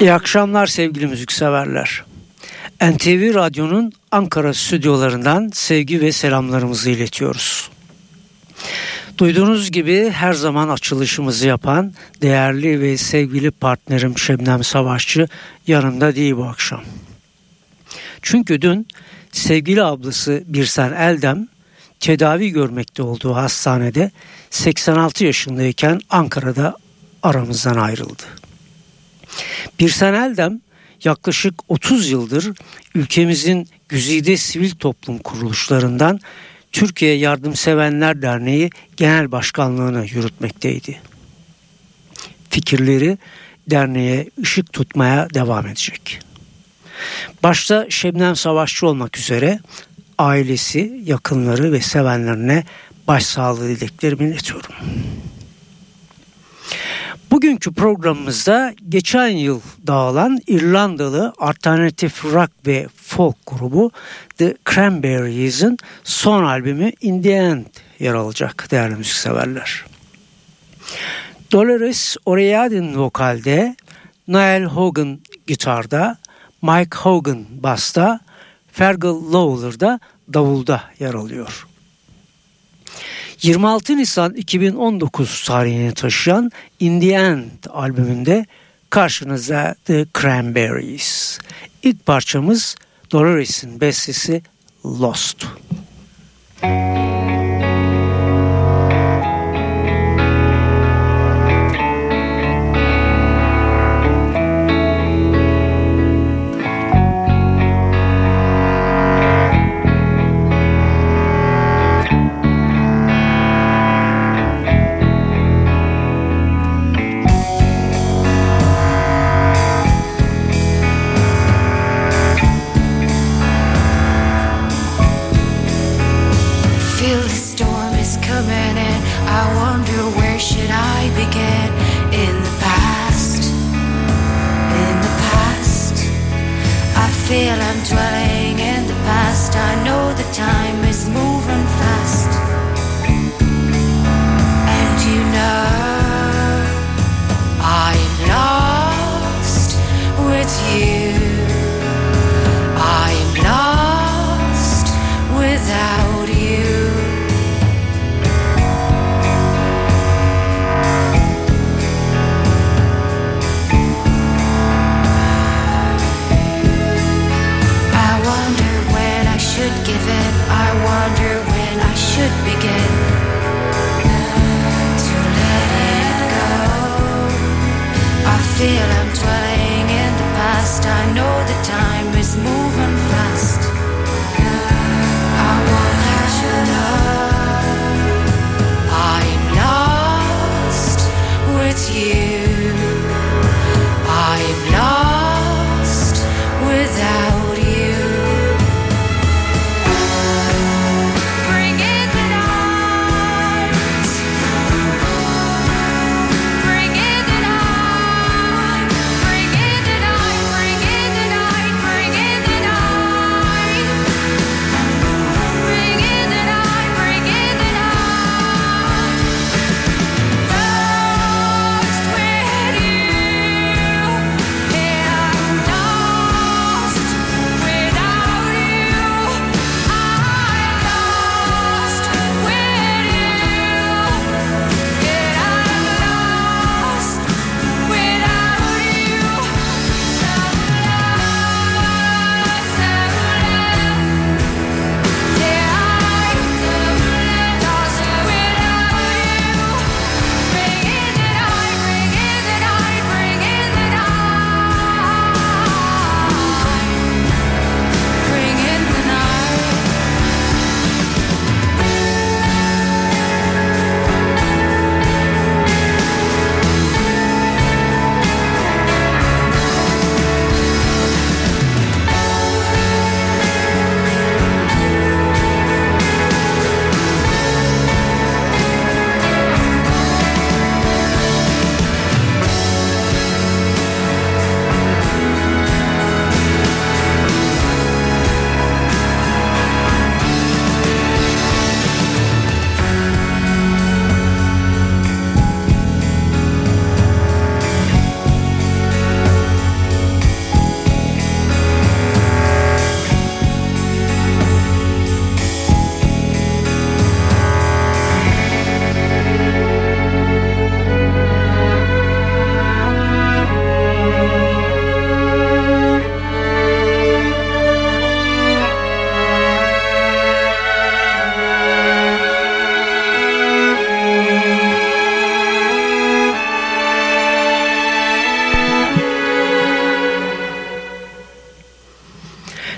İyi akşamlar sevgili müzikseverler. NTV Radyo'nun Ankara stüdyolarından sevgi ve selamlarımızı iletiyoruz. Duyduğunuz gibi her zaman açılışımızı yapan değerli ve sevgili partnerim Şebnem Savaşçı yanımda değil bu akşam. Çünkü dün sevgili ablası Birsen Eldem tedavi görmekte olduğu hastanede 86 yaşındayken Ankara'da aramızdan ayrıldı. Birsen Eldem yaklaşık 30 yıldır ülkemizin güzide sivil toplum kuruluşlarından Türkiye Yardımsevenler Derneği Genel Başkanlığını yürütmekteydi. Fikirleri derneğe ışık tutmaya devam edecek. Başta Şebnem Savaşçı olmak üzere ailesi, yakınları ve sevenlerine başsağlığı dileklerimi iletiyorum. Bugünkü programımızda geçen yıl dağılan İrlandalı alternatif rock ve folk grubu The Cranberries'in son albümü In The End yer alacak değerli müzikseverler. Dolores O'Riordan vokalde, Niall Hogan gitarda, Mike Hogan basta, Fergal Lawler da davulda yer alıyor. 26 Nisan 2019 tarihini taşıyan In The End albümünde karşınızda The Cranberries. İlk parçamız Dolores'in bestesi Lost. Müzik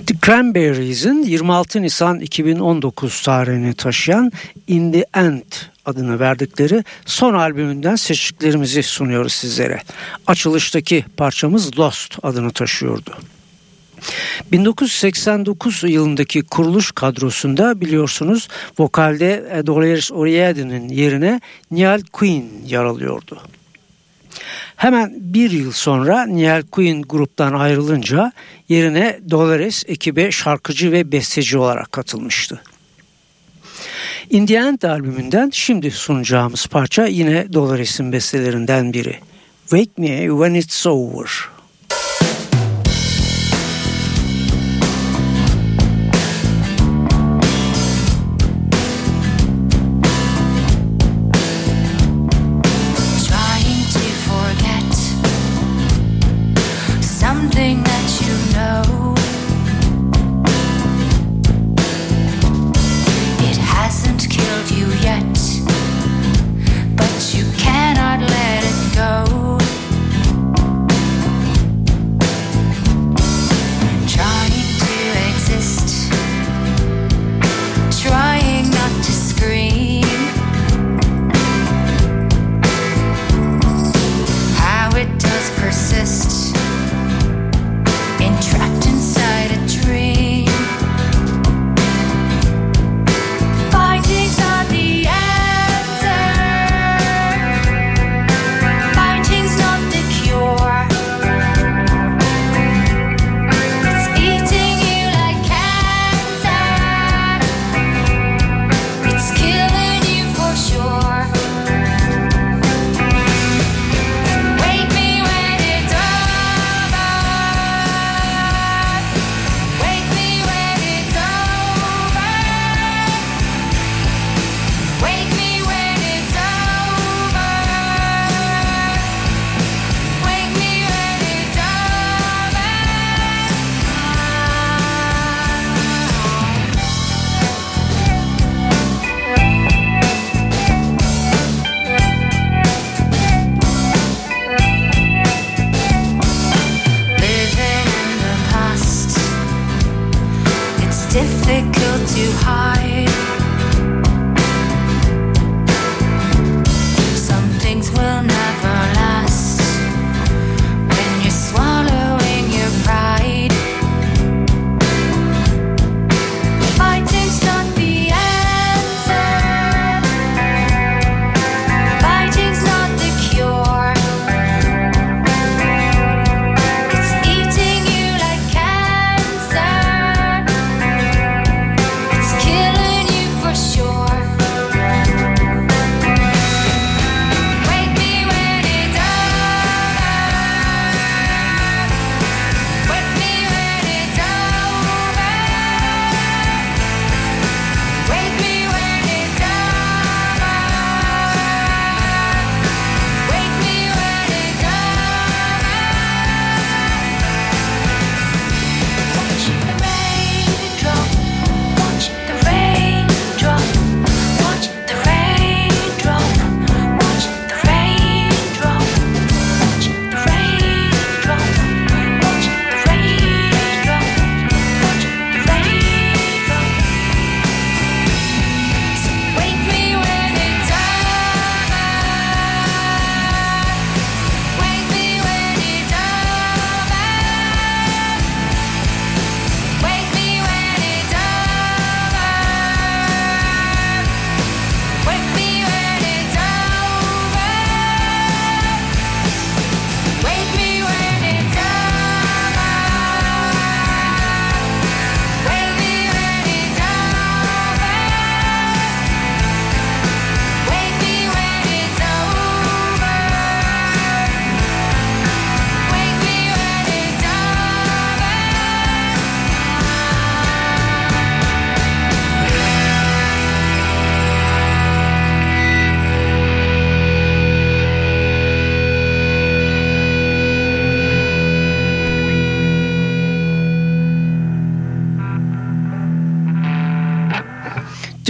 Cranberries'in 26 Nisan 2019 tarihini taşıyan In the End adını verdikleri son albümünden seçtiklerimizi sunuyoruz sizlere. Açılıştaki parçamız Lost adını taşıyordu. 1989 yılındaki kuruluş kadrosunda biliyorsunuz vokalde Dolores O'Riordan'ın yerine Niall Quinn yer alıyordu. Hemen bir yıl sonra Niall Quinn gruptan ayrılınca yerine Dolores ekibe şarkıcı ve besteci olarak katılmıştı. Indian albümünden şimdi sunacağımız parça yine Dolores'in bestelerinden biri. Wake Me When It's Over.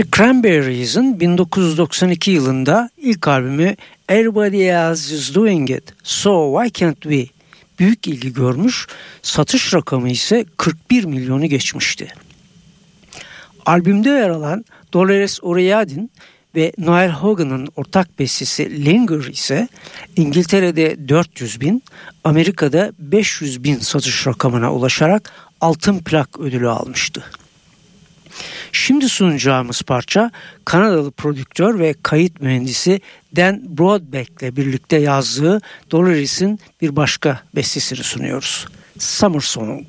The Cranberries'in 1992 yılında ilk albümü Everybody Else Is Doing It, So Why Can't We büyük ilgi görmüş, satış rakamı ise 41 milyonu geçmişti. Albümde yer alan Dolores O'Riordan ve Noel Hogan'ın ortak bestesi Linger ise İngiltere'de 400 bin, Amerika'da 500 bin satış rakamına ulaşarak altın plak ödülü almıştı. Şimdi sunacağımız parça Kanadalı prodüktör ve kayıt mühendisi Dan Broadbeck ile birlikte yazdığı Dolores'in bir başka bestesini sunuyoruz. Summer Song.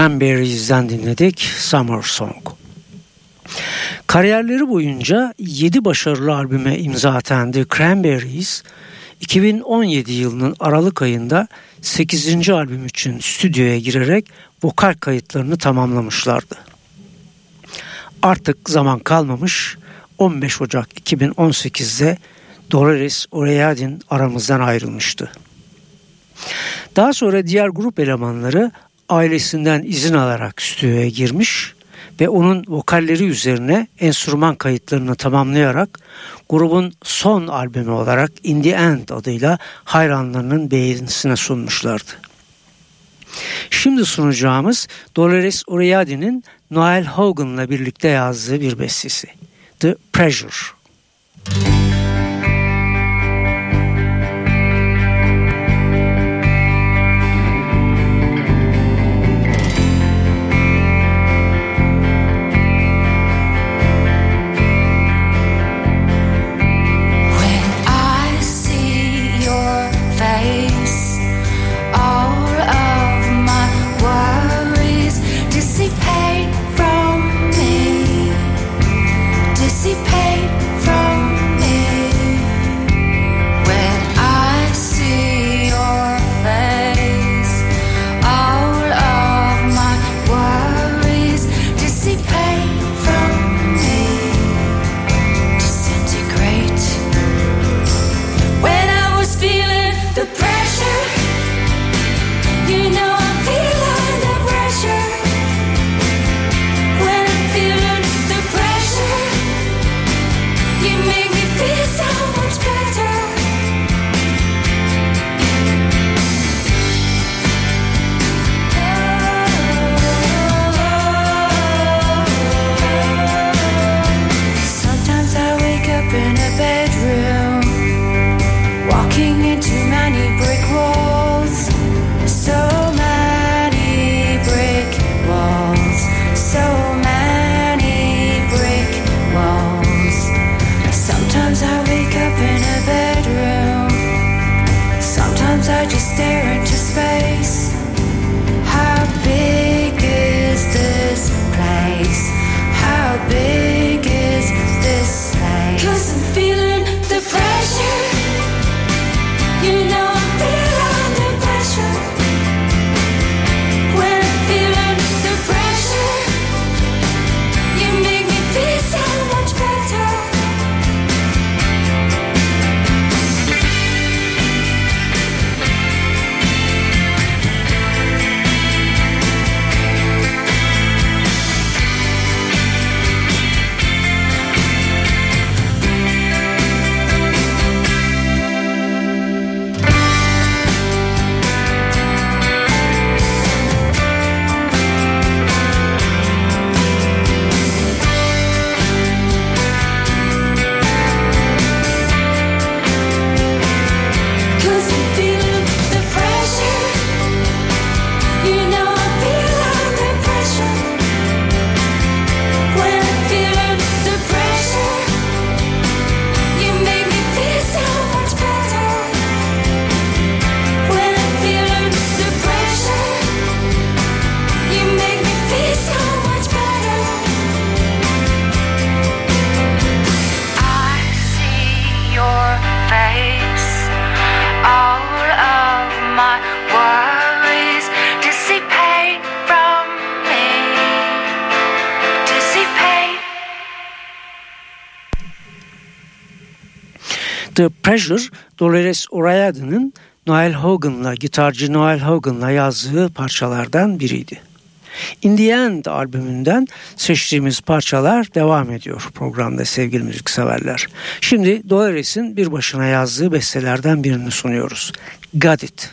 Cranberries'den dinledik Summer Song. Kariyerleri boyunca 7 başarılı albüme imza atan The Cranberries, 2017 yılının Aralık ayında 8. albüm için stüdyoya girerek vokal kayıtlarını tamamlamışlardı. Artık zaman kalmamış 15 Ocak 2018'de Dolores O'Riordan aramızdan ayrılmıştı. Daha sonra diğer grup elemanları ailesinden izin alarak stüdyoya girmiş ve onun vokalleri üzerine enstrüman kayıtlarını tamamlayarak grubun son albümü olarak In The End adıyla hayranlarının beğenisine sunmuşlardı. Şimdi sunacağımız Dolores O'Riordan'ın Noel Hogan'la birlikte yazdığı bir bestesi. The Pressure. The Pressure, Dolores O'Riordan'ın Noel Hogan'la, gitarcı Noel Hogan'la yazdığı parçalardan biriydi. In the End albümünden seçtiğimiz parçalar devam ediyor programda sevgili müzikseverler. Şimdi Dolores'in bir başına yazdığı bestelerden birini sunuyoruz. Got It.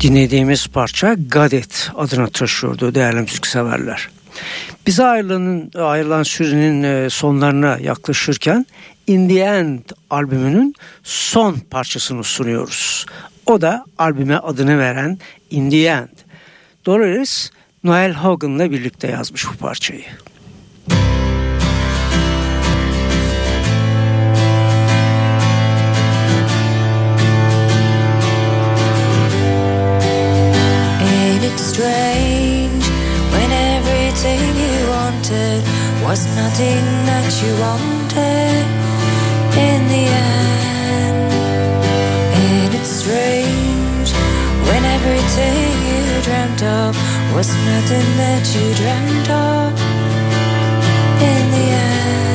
Dinlediğimiz parça Gadet adına taşıyordu değerli müzikseverler. Bize ayrılan, ayrılan sürenin e, sonlarına yaklaşırken In The End albümünün son parçasını sunuyoruz. O da albüme adını veren In The End. Dolores Noel Hogan'la birlikte yazmış bu parçayı. Nothing that you wanted in the end. And it's strange when everything you dreamt of was nothing that you dreamt of in the end.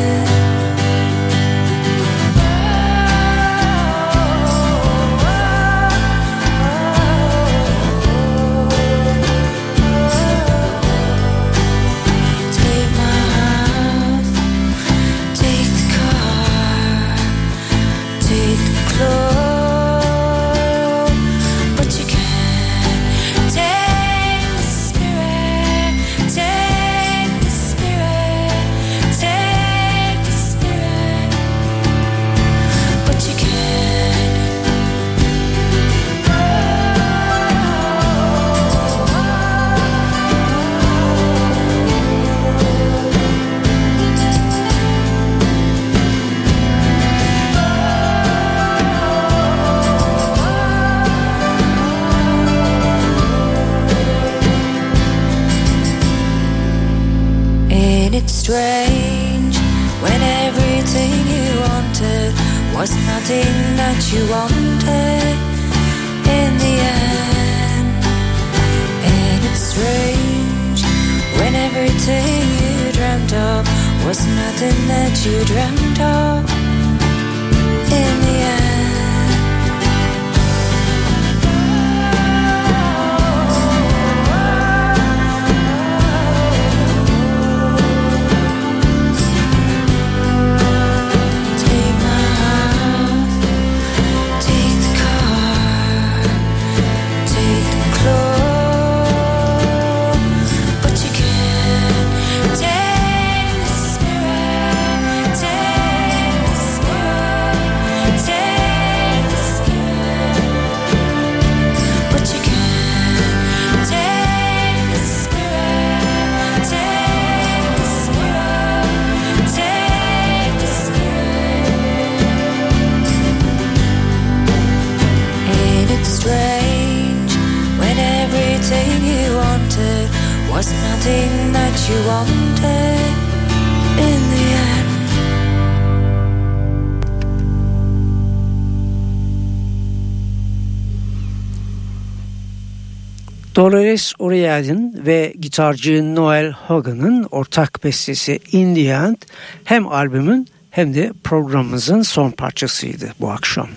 Dolores O'Riordan ve gitarcı Noel Hogan'ın ortak bestesi In The End hem albümün hem de programımızın son parçasıydı bu akşam.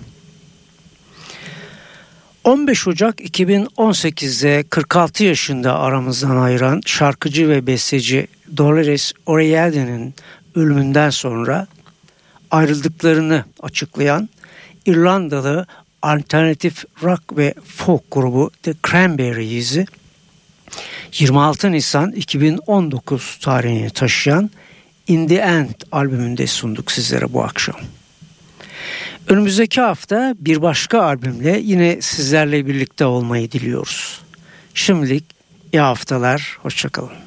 15 Ocak 2018'de 46 yaşında aramızdan ayıran şarkıcı ve besteci Dolores O'Riordan'ın ölümünden sonra ayrıldıklarını açıklayan İrlandalı alternatif rock ve folk grubu The Cranberries'i 26 Nisan 2019 tarihini taşıyan In The End albümünde sunduk sizlere bu akşam. Önümüzdeki hafta bir başka albümle yine sizlerle birlikte olmayı diliyoruz. Şimdilik iyi haftalar, hoşçakalın.